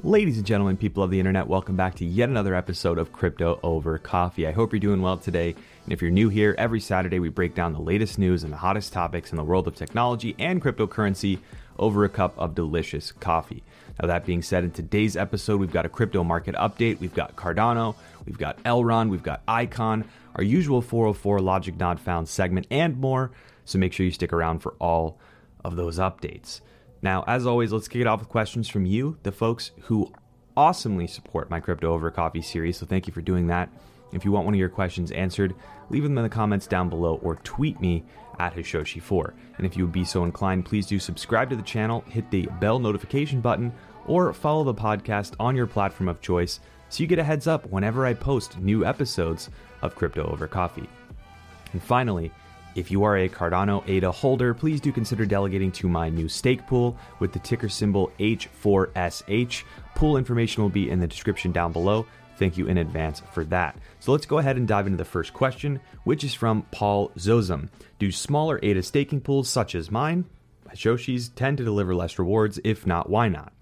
Ladies and gentlemen, people of the internet, welcome back to yet another episode of Crypto Over Coffee. I hope you're doing well today. And if you're new here, every Saturday we break down the latest news and the hottest topics in the world of technology and cryptocurrency over a cup of delicious coffee. Now, that being said, in today's episode, we've got a crypto market update, we've got Cardano, we've got Elrond, we've got Icon, our usual 404 Logic Not Found segment, and more. So make sure you stick around for all of those updates. Now, as always, let's kick it off with questions from you, the folks who awesomely support my Crypto Over Coffee series. So thank you for doing that. If you want one of your questions answered, leave them in the comments down below or tweet me at Hashoshi4. And if you would be so inclined, please do subscribe to the channel, hit the bell notification button, or follow the podcast on your platform of choice so you get a heads up whenever I post new episodes of Crypto Over Coffee. And finally, if you are a Cardano ADA holder, please do consider delegating to my new stake pool with the ticker symbol H4SH. Pool information will be in the description down below. Thank you in advance for that. So let's go ahead and dive into the first question, which is from Paul Zozum. Do smaller ADA staking pools such as mine, Hashoshi's, tend to deliver less rewards? If not, why not?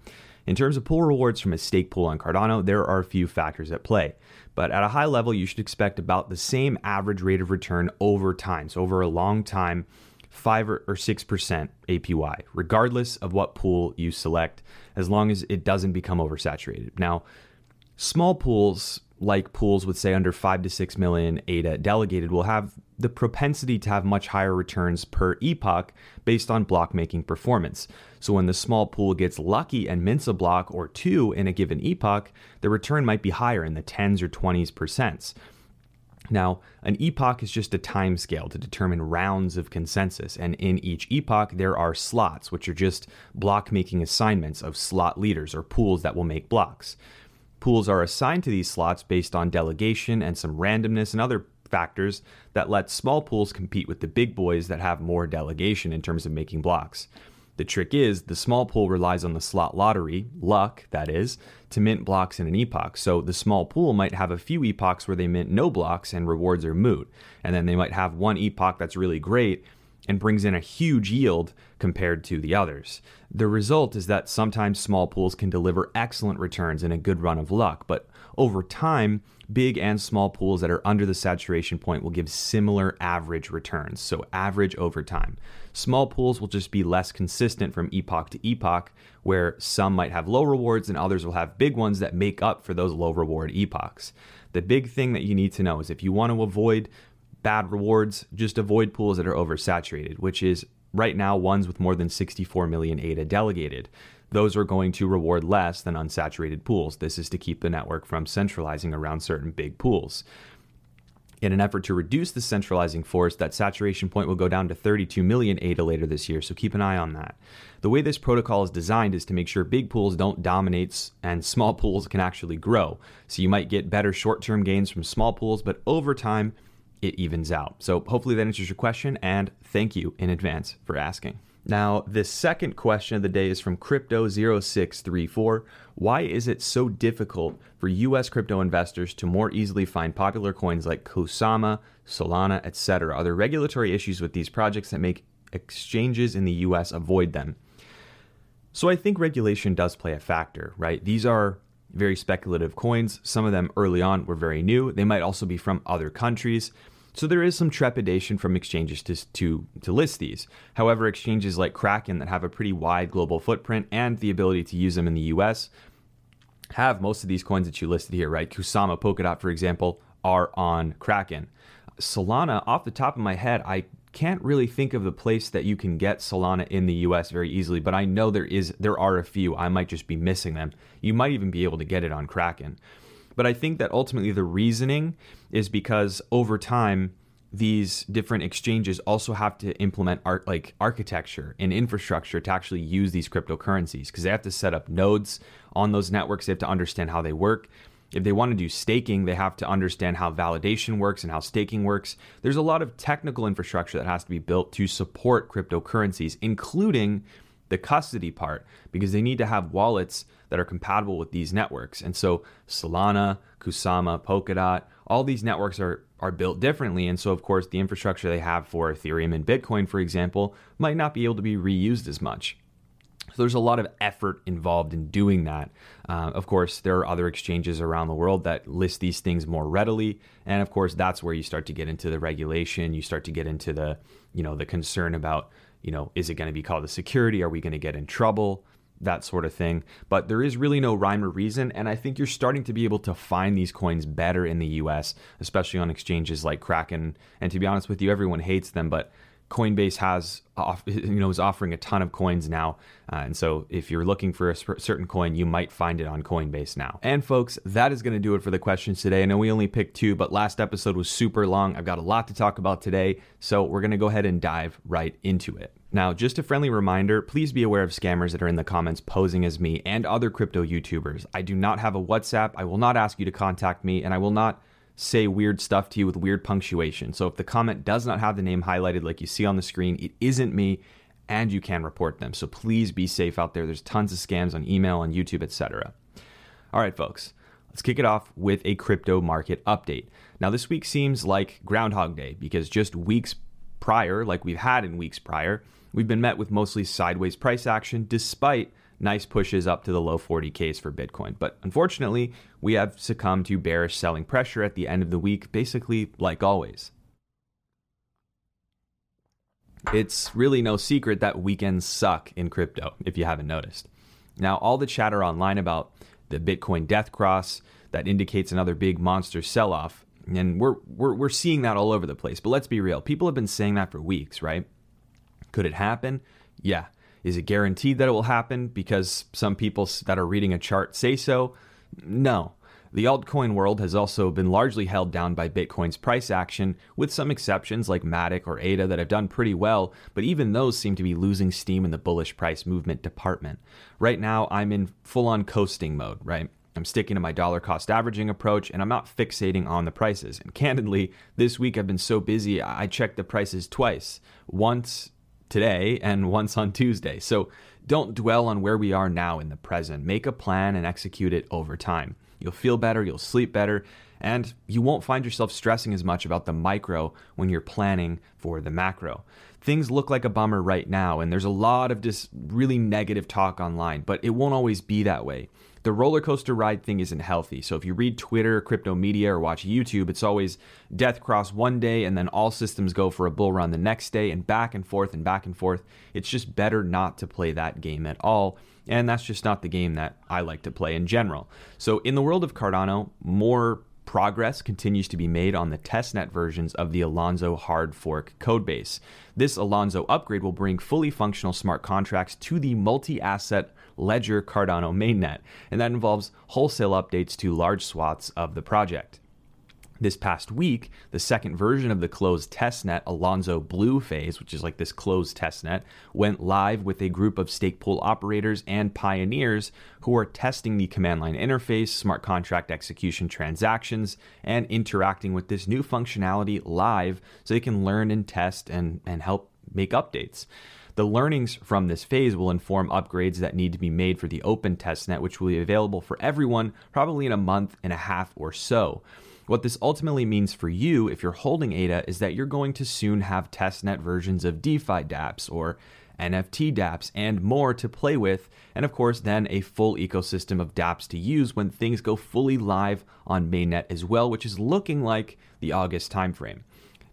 In terms of pool rewards from a stake pool on Cardano, there are a few factors at play. But at a high level, you should expect about the same average rate of return over time. So, over a long time, 5 or 6% APY, regardless of what pool you select, as long as it doesn't become oversaturated. Now, small pools like pools with say under 5 to 6 million ADA delegated will have the propensity to have much higher returns per epoch based on block making performance. So when the small pool gets lucky and mints a block or two in a given epoch, the return might be higher in the 10s or 20s percents. Now, an epoch is just a time scale to determine rounds of consensus, and in each epoch, there are slots, which are just block making assignments of slot leaders or pools that will make blocks. Pools are assigned to these slots based on delegation and some randomness and other factors that let small pools compete with the big boys that have more delegation in terms of making blocks. The trick is the small pool relies on the slot lottery, luck, that is, to mint blocks in an epoch. So the small pool might have a few epochs where they mint no blocks and rewards are moot. And then they might have one epoch that's really great and brings in a huge yield compared to the others. The result is that sometimes small pools can deliver excellent returns in a good run of luck, but over time, big and small pools that are under the saturation point will give similar average returns, so average over time. Small pools will just be less consistent from epoch to epoch, where some might have low rewards and others will have big ones that make up for those low reward epochs. The big thing that you need to know is if you want to avoid bad rewards, just avoid pools that are oversaturated, which is right now ones with more than 64 million ADA delegated. Those are going to reward less than unsaturated pools. This is to keep the network from centralizing around certain big pools. In an effort to reduce the centralizing force, that saturation point will go down to 32 million ADA later this year, so keep an eye on that. The way this protocol is designed is to make sure big pools don't dominate and small pools can actually grow. So you might get better short term gains from small pools, but over time, it evens out. So hopefully that answers your question, and thank you in advance for asking. Now, the second question of the day is from Crypto0634. Why is it so difficult for US crypto investors to more easily find popular coins like Kusama, Solana, etc.? Are there regulatory issues with these projects that make exchanges in the US avoid them? So I think regulation does play a factor, right? These are very speculative coins. Some of them early on were very new. They might also be from other countries. So there is some trepidation from exchanges to, to, to list these. However, exchanges like Kraken that have a pretty wide global footprint and the ability to use them in the US have most of these coins that you listed here, right? Kusama, Polkadot, for example, are on Kraken. Solana, off the top of my head, I can't really think of the place that you can get Solana in the US very easily, but I know there is there are a few. I might just be missing them. You might even be able to get it on Kraken. But I think that ultimately the reasoning is because over time, these different exchanges also have to implement art like architecture and infrastructure to actually use these cryptocurrencies because they have to set up nodes on those networks. They have to understand how they work. If they want to do staking, they have to understand how validation works and how staking works. There's a lot of technical infrastructure that has to be built to support cryptocurrencies, including the custody part because they need to have wallets that are compatible with these networks. And so Solana, Kusama, Polkadot, all these networks are are built differently and so of course the infrastructure they have for Ethereum and Bitcoin for example might not be able to be reused as much. So there's a lot of effort involved in doing that. Uh, of course, there are other exchanges around the world that list these things more readily, and of course, that's where you start to get into the regulation. You start to get into the, you know, the concern about, you know, is it going to be called a security? Are we going to get in trouble? That sort of thing. But there is really no rhyme or reason, and I think you're starting to be able to find these coins better in the U.S., especially on exchanges like Kraken. And to be honest with you, everyone hates them, but Coinbase has off, you know is offering a ton of coins now, uh, and so if you're looking for a certain coin, you might find it on Coinbase now. And folks, that is going to do it for the questions today. I know we only picked two, but last episode was super long. I've got a lot to talk about today, so we're going to go ahead and dive right into it. Now, just a friendly reminder please be aware of scammers that are in the comments posing as me and other crypto YouTubers. I do not have a WhatsApp. I will not ask you to contact me, and I will not say weird stuff to you with weird punctuation. So if the comment does not have the name highlighted like you see on the screen, it isn't me and you can report them. So please be safe out there. There's tons of scams on email, on YouTube, etc. All right, folks. Let's kick it off with a crypto market update. Now, this week seems like Groundhog Day because just weeks prior, like we've had in weeks prior, we've been met with mostly sideways price action despite nice pushes up to the low 40Ks for Bitcoin. But unfortunately, we have succumbed to bearish selling pressure at the end of the week, basically like always. It's really no secret that weekends suck in crypto, if you haven't noticed. Now, all the chatter online about the Bitcoin death cross that indicates another big monster sell off, and we're, we're, we're seeing that all over the place. But let's be real people have been saying that for weeks, right? Could it happen? Yeah. Is it guaranteed that it will happen because some people that are reading a chart say so? No. The altcoin world has also been largely held down by Bitcoin's price action, with some exceptions like Matic or ADA that have done pretty well, but even those seem to be losing steam in the bullish price movement department. Right now, I'm in full on coasting mode, right? I'm sticking to my dollar cost averaging approach and I'm not fixating on the prices. And candidly, this week I've been so busy, I checked the prices twice. Once today and once on Tuesday. So don't dwell on where we are now in the present. Make a plan and execute it over time. You'll feel better, you'll sleep better, and you won't find yourself stressing as much about the micro when you're planning for the macro. Things look like a bummer right now, and there's a lot of just really negative talk online, but it won't always be that way the roller coaster ride thing isn't healthy. So if you read Twitter, crypto media, or watch YouTube, it's always death cross one day and then all systems go for a bull run the next day and back and forth and back and forth. It's just better not to play that game at all. And that's just not the game that I like to play in general. So in the world of Cardano, more progress continues to be made on the testnet versions of the Alonzo hard fork codebase. This Alonzo upgrade will bring fully functional smart contracts to the multi asset Ledger Cardano mainnet, and that involves wholesale updates to large swaths of the project. This past week, the second version of the closed testnet, Alonzo Blue phase, which is like this closed testnet, went live with a group of stake pool operators and pioneers who are testing the command line interface, smart contract execution transactions, and interacting with this new functionality live so they can learn and test and, and help make updates. The learnings from this phase will inform upgrades that need to be made for the open testnet, which will be available for everyone probably in a month and a half or so. What this ultimately means for you, if you're holding ADA, is that you're going to soon have testnet versions of DeFi dApps or NFT dApps and more to play with, and of course, then a full ecosystem of dApps to use when things go fully live on mainnet as well, which is looking like the August timeframe.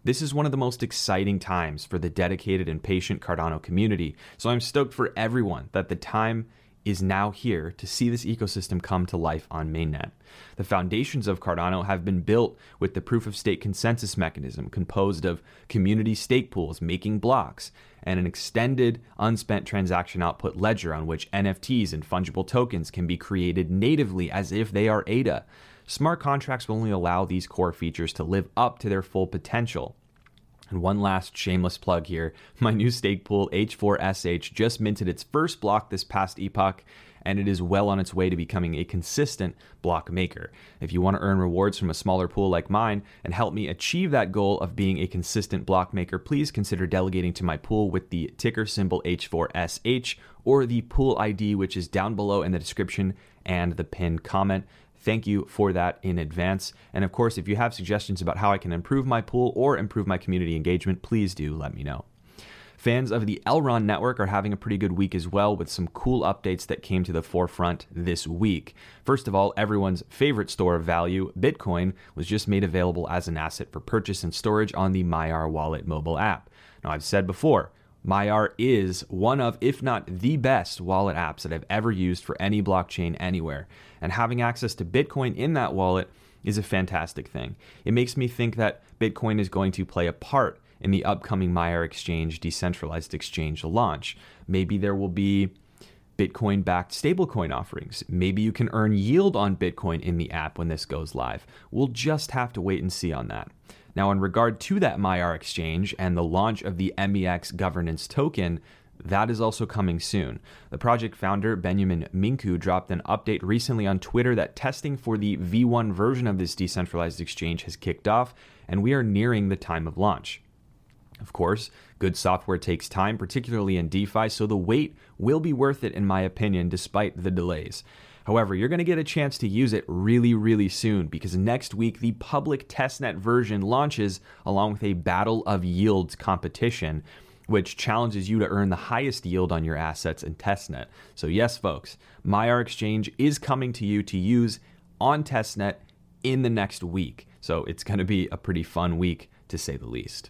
This is one of the most exciting times for the dedicated and patient Cardano community, so I'm stoked for everyone that the time is now here to see this ecosystem come to life on mainnet. The foundations of Cardano have been built with the proof of stake consensus mechanism composed of community stake pools making blocks and an extended unspent transaction output ledger on which NFTs and fungible tokens can be created natively as if they are ADA. Smart contracts will only allow these core features to live up to their full potential. And one last shameless plug here my new stake pool, H4SH, just minted its first block this past epoch, and it is well on its way to becoming a consistent block maker. If you want to earn rewards from a smaller pool like mine and help me achieve that goal of being a consistent block maker, please consider delegating to my pool with the ticker symbol H4SH or the pool ID, which is down below in the description and the pinned comment. Thank you for that in advance. And of course, if you have suggestions about how I can improve my pool or improve my community engagement, please do let me know. Fans of the Elrond network are having a pretty good week as well, with some cool updates that came to the forefront this week. First of all, everyone's favorite store of value, Bitcoin, was just made available as an asset for purchase and storage on the Maiar Wallet mobile app. Now, I've said before, Maiar is one of, if not the best wallet apps that I've ever used for any blockchain anywhere. And having access to Bitcoin in that wallet is a fantastic thing. It makes me think that Bitcoin is going to play a part in the upcoming Maiar Exchange decentralized exchange launch. Maybe there will be Bitcoin backed stablecoin offerings. Maybe you can earn yield on Bitcoin in the app when this goes live. We'll just have to wait and see on that. Now, in regard to that Maiar exchange and the launch of the MEX governance token, that is also coming soon. The project founder, Beniamin Mincu, dropped an update recently on Twitter that testing for the V1 version of this decentralized exchange has kicked off, and we are nearing the time of launch. Of course, good software takes time, particularly in DeFi, so the wait will be worth it, in my opinion, despite the delays. However, you're going to get a chance to use it really, really soon because next week the public testnet version launches along with a Battle of Yields competition which challenges you to earn the highest yield on your assets in testnet. So, yes, folks, Maiar Exchange is coming to you to use on testnet in the next week. So, it's going to be a pretty fun week to say the least.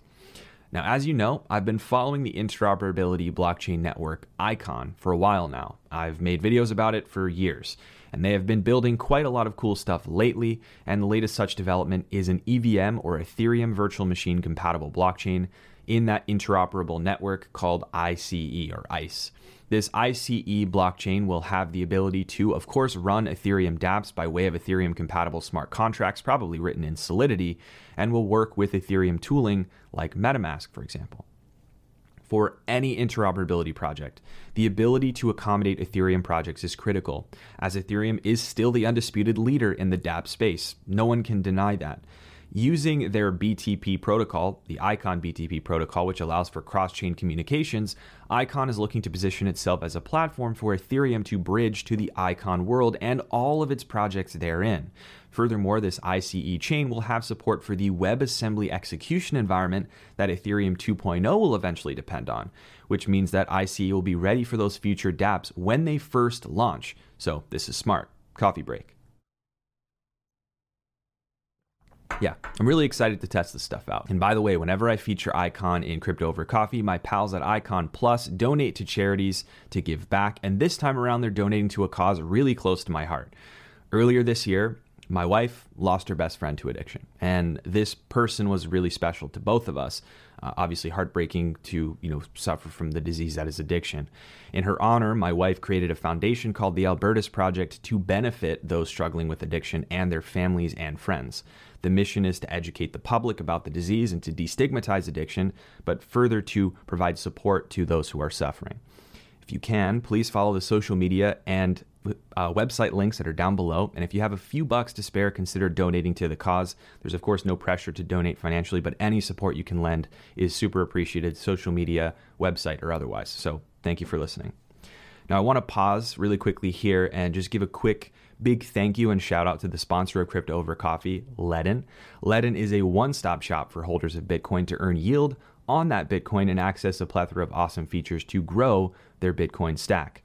Now, as you know, I've been following the interoperability blockchain network Icon for a while now. I've made videos about it for years, and they have been building quite a lot of cool stuff lately. And the latest such development is an EVM or Ethereum Virtual Machine compatible blockchain in that interoperable network called ICE or ICE. This ICE blockchain will have the ability to, of course, run Ethereum dApps by way of Ethereum compatible smart contracts, probably written in Solidity, and will work with Ethereum tooling like MetaMask, for example. For any interoperability project, the ability to accommodate Ethereum projects is critical, as Ethereum is still the undisputed leader in the dApp space. No one can deny that using their BTP protocol, the Icon BTP protocol, which allows for cross chain communications, Icon is looking to position itself as a platform for Ethereum to bridge to the Icon world and all of its projects therein. Furthermore, this ICE chain will have support for the WebAssembly execution environment that Ethereum 2.0 will eventually depend on, which means that ICE will be ready for those future dApps when they first launch. So, this is smart. Coffee break. Yeah, I'm really excited to test this stuff out. And by the way, whenever I feature Icon in Crypto Over Coffee, my pals at Icon Plus donate to charities to give back. And this time around, they're donating to a cause really close to my heart. Earlier this year, my wife lost her best friend to addiction. And this person was really special to both of us. Uh, obviously, heartbreaking to you know suffer from the disease that is addiction. In her honor, my wife created a foundation called the Albertus Project to benefit those struggling with addiction and their families and friends. The mission is to educate the public about the disease and to destigmatize addiction, but further to provide support to those who are suffering. If you can, please follow the social media and uh, website links that are down below. And if you have a few bucks to spare, consider donating to the cause. There's, of course, no pressure to donate financially, but any support you can lend is super appreciated, social media, website, or otherwise. So thank you for listening. Now, I want to pause really quickly here and just give a quick Big thank you and shout out to the sponsor of Crypto Over Coffee, Ledn. Ledn is a one stop shop for holders of Bitcoin to earn yield on that Bitcoin and access a plethora of awesome features to grow their Bitcoin stack.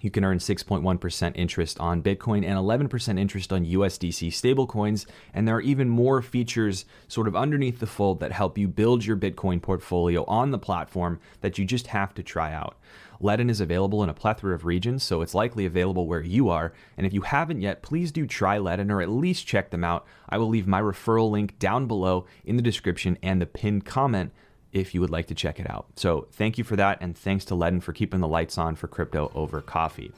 You can earn 6.1% interest on Bitcoin and 11% interest on USDC stablecoins. And there are even more features sort of underneath the fold that help you build your Bitcoin portfolio on the platform that you just have to try out. Ledn is available in a plethora of regions, so it's likely available where you are. And if you haven't yet, please do try Ledn or at least check them out. I will leave my referral link down below in the description and the pinned comment if you would like to check it out. So thank you for that, and thanks to Ledn for keeping the lights on for crypto over coffee.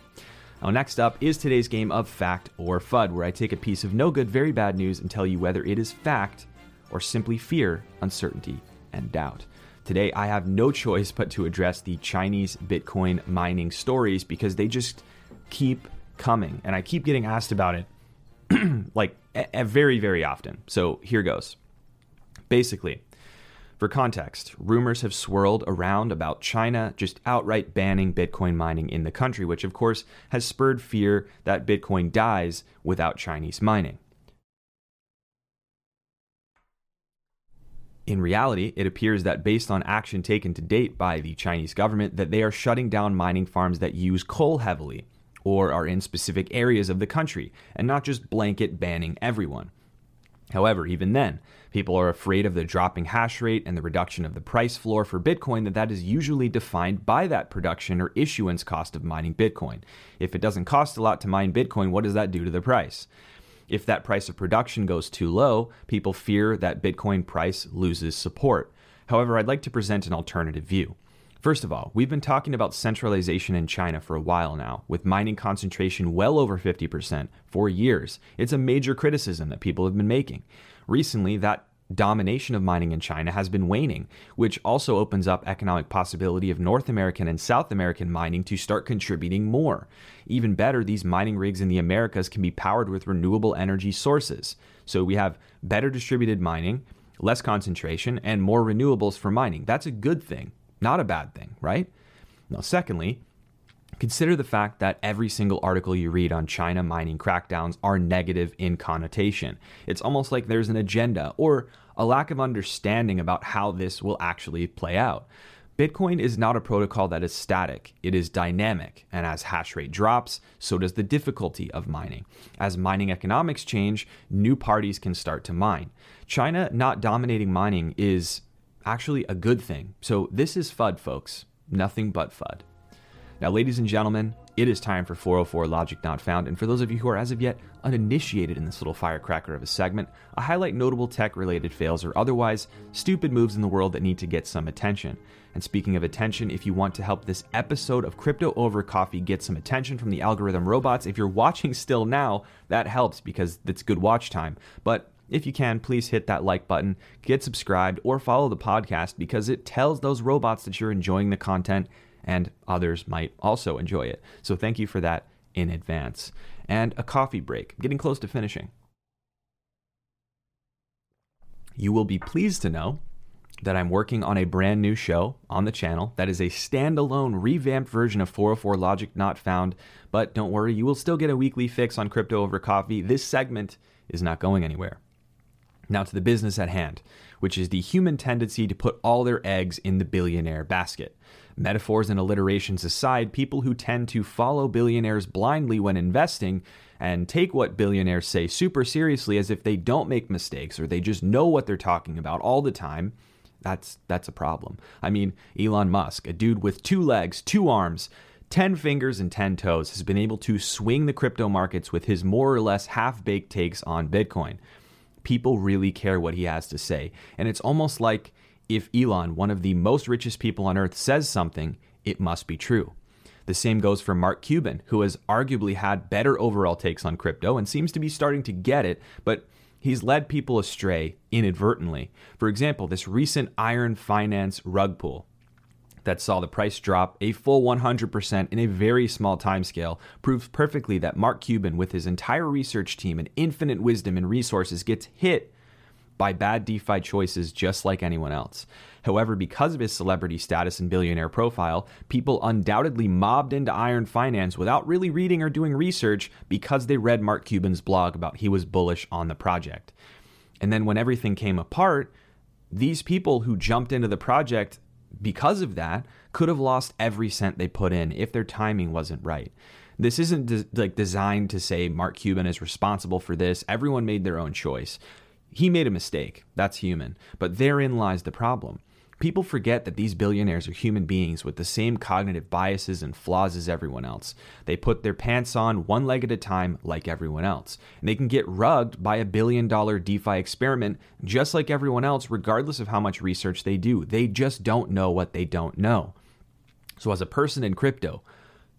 Now, next up is today's game of Fact or FUD, where I take a piece of no good, very bad news and tell you whether it is fact or simply fear, uncertainty, and doubt. Today, I have no choice but to address the Chinese Bitcoin mining stories because they just keep coming. And I keep getting asked about it like a- a very, very often. So here goes. Basically, for context, rumors have swirled around about China just outright banning Bitcoin mining in the country, which of course has spurred fear that Bitcoin dies without Chinese mining. In reality, it appears that based on action taken to date by the Chinese government that they are shutting down mining farms that use coal heavily or are in specific areas of the country and not just blanket banning everyone. However, even then, people are afraid of the dropping hash rate and the reduction of the price floor for Bitcoin that that is usually defined by that production or issuance cost of mining Bitcoin. If it doesn't cost a lot to mine Bitcoin, what does that do to the price? If that price of production goes too low, people fear that Bitcoin price loses support. However, I'd like to present an alternative view. First of all, we've been talking about centralization in China for a while now, with mining concentration well over 50% for years. It's a major criticism that people have been making. Recently, that domination of mining in China has been waning, which also opens up economic possibility of North American and South American mining to start contributing more. Even better, these mining rigs in the Americas can be powered with renewable energy sources. So we have better distributed mining, less concentration, and more renewables for mining. That's a good thing. Not a bad thing, right? Now, secondly, consider the fact that every single article you read on China mining crackdowns are negative in connotation. It's almost like there's an agenda or a lack of understanding about how this will actually play out. Bitcoin is not a protocol that is static, it is dynamic, and as hash rate drops, so does the difficulty of mining. As mining economics change, new parties can start to mine. China not dominating mining is actually a good thing. So this is FUD, folks. Nothing but FUD. Now, ladies and gentlemen, it is time for 404 Logic Not Found. And for those of you who are, as of yet, uninitiated in this little firecracker of a segment, I highlight notable tech related fails or otherwise stupid moves in the world that need to get some attention. And speaking of attention, if you want to help this episode of Crypto Over Coffee get some attention from the algorithm robots, if you're watching still now, that helps because it's good watch time. But if you can, please hit that like button, get subscribed, or follow the podcast because it tells those robots that you're enjoying the content and others might also enjoy it. So thank you for that in advance. And a coffee break, getting close to finishing. You will be pleased to know that I'm working on a brand new show on the channel that is a standalone, revamped version of 404 Logic Not Found. But don't worry, you will still get a weekly fix on crypto over coffee. This segment is not going anywhere. Now to the business at hand, which is the human tendency to put all their eggs in the billionaire basket. Metaphors and alliterations aside, people who tend to follow billionaires blindly when investing and take what billionaires say super seriously as if they don't make mistakes or they just know what they're talking about all the time, that's that's a problem. I mean, Elon Musk, a dude with two legs, two arms, 10 fingers and 10 toes, has been able to swing the crypto markets with his more or less half-baked takes on Bitcoin people really care what he has to say. And it's almost like if Elon, one of the most richest people on earth, says something, it must be true. The same goes for Mark Cuban, who has arguably had better overall takes on crypto and seems to be starting to get it, but he's led people astray inadvertently. For example, this recent Iron Finance rug pull that saw the price drop a full 100% in a very small time scale proves perfectly that Mark Cuban, with his entire research team and infinite wisdom and resources, gets hit by bad DeFi choices just like anyone else. However, because of his celebrity status and billionaire profile, people undoubtedly mobbed into Iron Finance without really reading or doing research because they read Mark Cuban's blog about he was bullish on the project. And then when everything came apart, these people who jumped into the project because of that, could have lost every cent they put in if their timing wasn't right. This isn't de- like designed to say Mark Cuban is responsible for this. Everyone made their own choice. He made a mistake. That's human. But therein lies the problem. People forget that these billionaires are human beings with the same cognitive biases and flaws as everyone else. They put their pants on one leg at a time, like everyone else. And they can get rugged by a billion dollar DeFi experiment, just like everyone else, regardless of how much research they do. They just don't know what they don't know. So, as a person in crypto,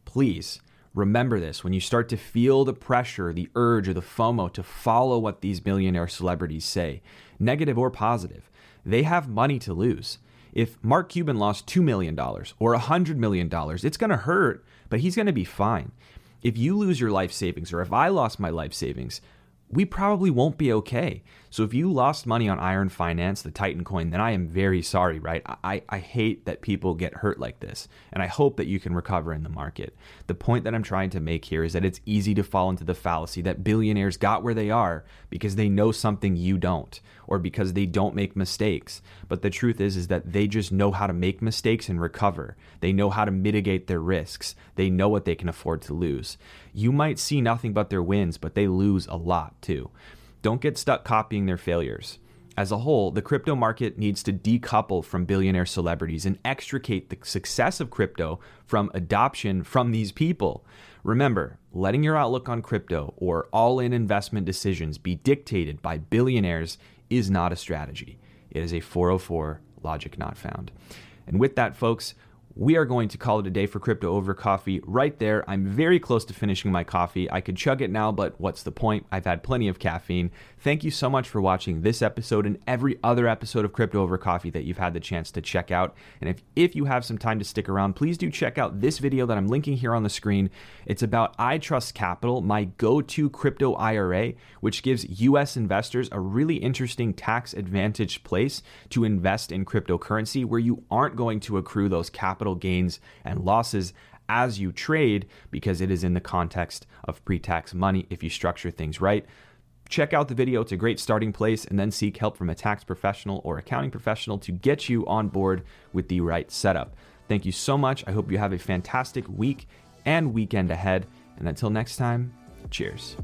please remember this when you start to feel the pressure, the urge, or the FOMO to follow what these billionaire celebrities say, negative or positive. They have money to lose. If Mark Cuban lost $2 million or $100 million, it's going to hurt, but he's going to be fine. If you lose your life savings or if I lost my life savings, we probably won't be okay. So if you lost money on Iron Finance, the Titan coin, then I am very sorry, right? I, I hate that people get hurt like this, and I hope that you can recover in the market. The point that I'm trying to make here is that it's easy to fall into the fallacy that billionaires got where they are because they know something you don't, or because they don't make mistakes. But the truth is, is that they just know how to make mistakes and recover. They know how to mitigate their risks. They know what they can afford to lose. You might see nothing but their wins, but they lose a lot too. Don't get stuck copying their failures. As a whole, the crypto market needs to decouple from billionaire celebrities and extricate the success of crypto from adoption from these people. Remember, letting your outlook on crypto or all in investment decisions be dictated by billionaires is not a strategy. It is a 404 logic not found. And with that, folks, we are going to call it a day for crypto over coffee right there. I'm very close to finishing my coffee. I could chug it now, but what's the point? I've had plenty of caffeine. Thank you so much for watching this episode and every other episode of Crypto Over Coffee that you've had the chance to check out. And if, if you have some time to stick around, please do check out this video that I'm linking here on the screen. It's about iTrust Capital, my go to crypto IRA, which gives US investors a really interesting tax advantage place to invest in cryptocurrency where you aren't going to accrue those capital capital gains and losses as you trade because it is in the context of pre tax money if you structure things right. Check out the video, it's a great starting place, and then seek help from a tax professional or accounting professional to get you on board with the right setup. Thank you so much. I hope you have a fantastic week and weekend ahead. And until next time, cheers.